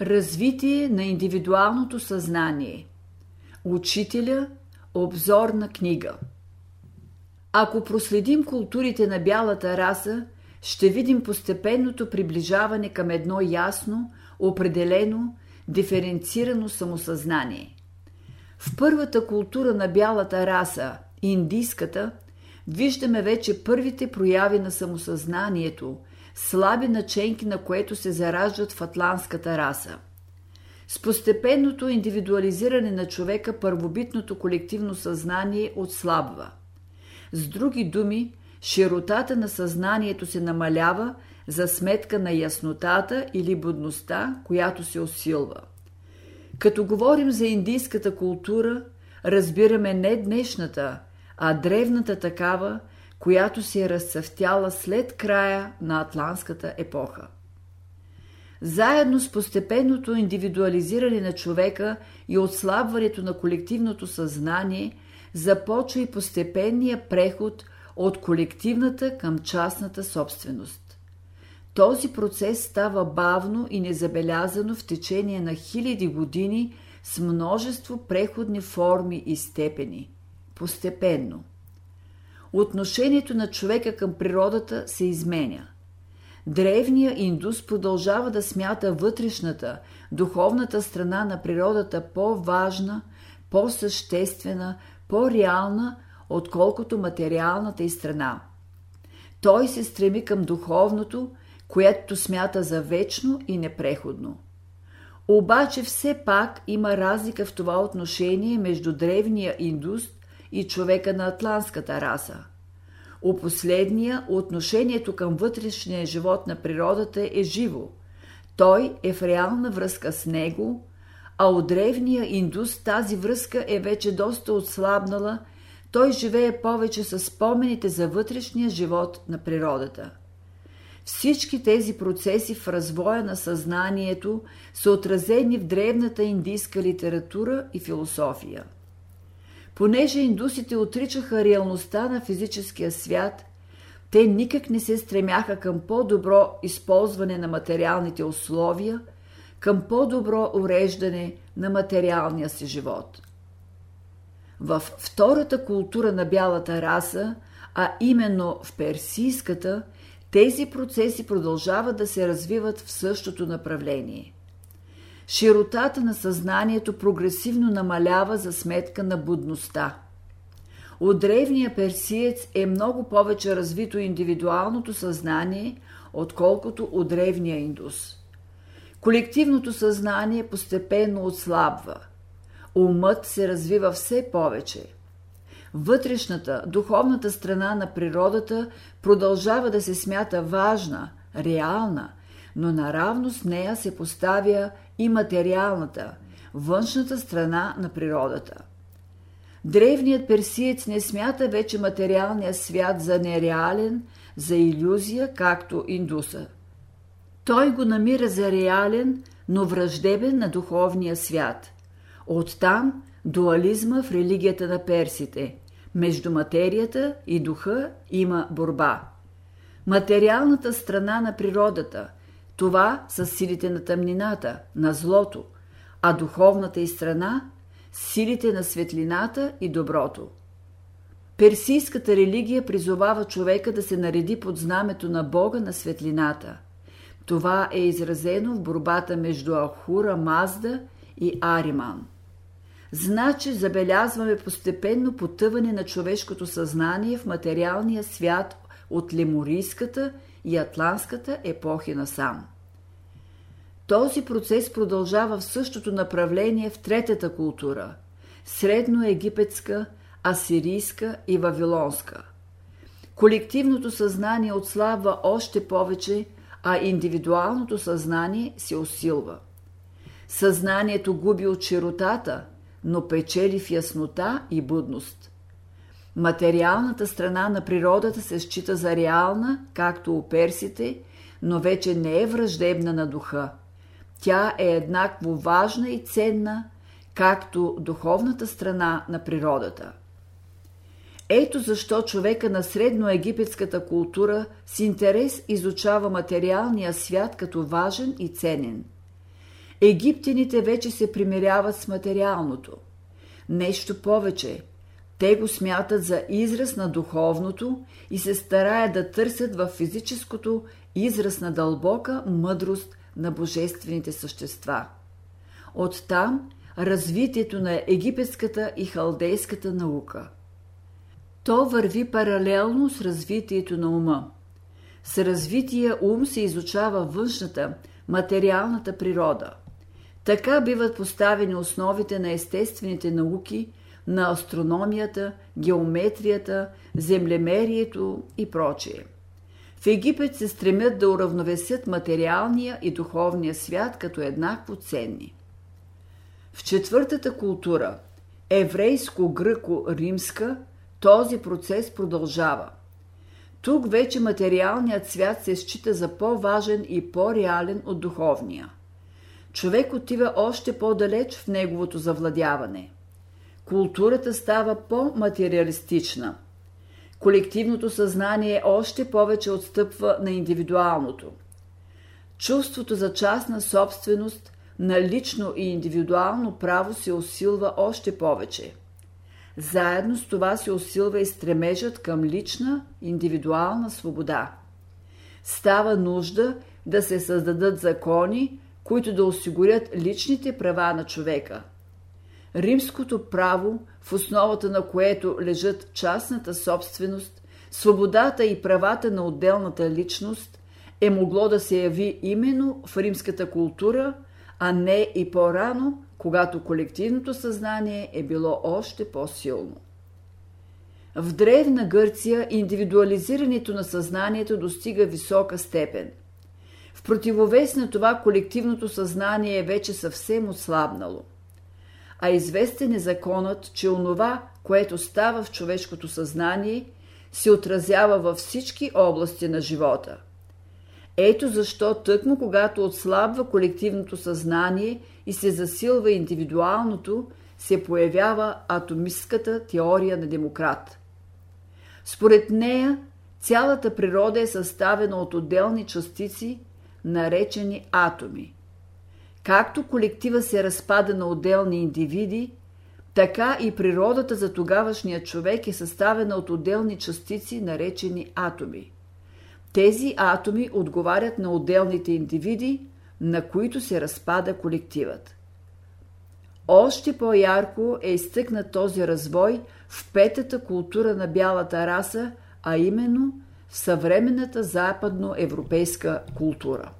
Развитие на индивидуалното съзнание. Учителя – обзорна книга. Ако проследим културите на бялата раса, ще видим постепенното приближаване към едно ясно, определено, диференцирано самосъзнание. В първата култура на бялата раса, индийската, виждаме вече първите прояви на самосъзнанието, слаби наченки на което се зараждат в атлантската раса. С постепенното индивидуализиране на човека първобитното колективно съзнание отслабва. С други думи, широтата на съзнанието се намалява за сметка на яснотата или будността, която се усилва. Като говорим за индийската култура, разбираме не днешната, а древната такава, която се е разцъфтяла след края на атлантската епоха. Заедно с постепенното индивидуализиране на човека и отслабването на колективното съзнание, започва и постепенния преход от колективната към частната собственост. Този процес става бавно и незабелязано в течение на хиляди години с множество преходни форми и степени. Постепенно – отношението на човека към природата се изменя. Древният индус продължава да смята вътрешната, духовната страна на природата по-важна, по-съществена, по-реална, отколкото материалната и страна. Той се стреми към духовното, което смята за вечно и непреходно. Обаче все пак има разлика в това отношение между древния индус и човека на атлантската раса. У последния отношението към вътрешния живот на природата е живо. Той е в реална връзка с него, а от древния индус тази връзка е вече доста отслабнала, той живее повече с спомените за вътрешния живот на природата. Всички тези процеси в развоя на съзнанието са отразени в древната индийска литература и философия – Понеже индусите отричаха реалността на физическия свят, те никак не се стремяха към по-добро използване на материалните условия, към по-добро уреждане на материалния си живот. В втората култура на бялата раса, а именно в персийската, тези процеси продължават да се развиват в същото направление – широтата на съзнанието прогресивно намалява за сметка на будността. От древния персиец е много повече развито индивидуалното съзнание, отколкото от древния индус. Колективното съзнание постепенно отслабва. Умът се развива все повече. Вътрешната, духовната страна на природата продължава да се смята важна, реална, но наравно с нея се поставя и материалната, външната страна на природата. Древният персиец не смята вече материалния свят за нереален, за иллюзия, както индуса. Той го намира за реален, но враждебен на духовния свят. Оттам дуализма в религията на персите. Между материята и духа има борба. Материалната страна на природата – това са силите на тъмнината, на злото, а духовната и страна – силите на светлината и доброто. Персийската религия призовава човека да се нареди под знамето на Бога на светлината. Това е изразено в борбата между Ахура, Мазда и Ариман. Значи забелязваме постепенно потъване на човешкото съзнание в материалния свят от леморийската и атлантската епохи насам. Този процес продължава в същото направление в третата култура – средноегипетска, асирийска и вавилонска. Колективното съзнание отслабва още повече, а индивидуалното съзнание се усилва. Съзнанието губи от широтата, но печели в яснота и будност – Материалната страна на природата се счита за реална, както у персите, но вече не е враждебна на духа. Тя е еднакво важна и ценна, както духовната страна на природата. Ето защо човека на средноегипетската култура с интерес изучава материалния свят като важен и ценен. Египтяните вече се примиряват с материалното. Нещо повече, те го смятат за израз на духовното и се стараят да търсят в физическото израз на дълбока мъдрост на божествените същества. Оттам развитието на египетската и халдейската наука. То върви паралелно с развитието на ума. С развития ум се изучава външната, материалната природа. Така биват поставени основите на естествените науки, на астрономията, геометрията, землемерието и прочие. В Египет се стремят да уравновесят материалния и духовния свят като еднакво ценни. В четвъртата култура, еврейско-гръко-римска, този процес продължава. Тук вече материалният свят се счита за по-важен и по-реален от духовния. Човек отива още по-далеч в неговото завладяване. Културата става по-материалистична. Колективното съзнание още повече отстъпва на индивидуалното. Чувството за частна собственост на лично и индивидуално право се усилва още повече – заедно с това се усилва и стремежът към лична, индивидуална свобода. Става нужда да се създадат закони, които да осигурят личните права на човека. Римското право, в основата на което лежат частната собственост, свободата и правата на отделната личност, е могло да се яви именно в римската култура, а не и по-рано когато колективното съзнание е било още по-силно. В древна Гърция индивидуализирането на съзнанието достига висока степен. В противовес на това колективното съзнание е вече съвсем ослабнало. А известен е законът, че онова, което става в човешкото съзнание, се отразява във всички области на живота. Ето защо тъкмо когато отслабва колективното съзнание – и се засилва индивидуалното, се появява атомистката теория на Демократ. Според нея, цялата природа е съставена от отделни частици, наречени атоми. Както колектива се разпада на отделни индивиди, така и природата за тогавашния човек е съставена от отделни частици, наречени атоми. Тези атоми отговарят на отделните индивиди, на които се разпада колективът. Още по-ярко е изтъкнат този развой в петата култура на бялата раса, а именно в съвременната западноевропейска култура.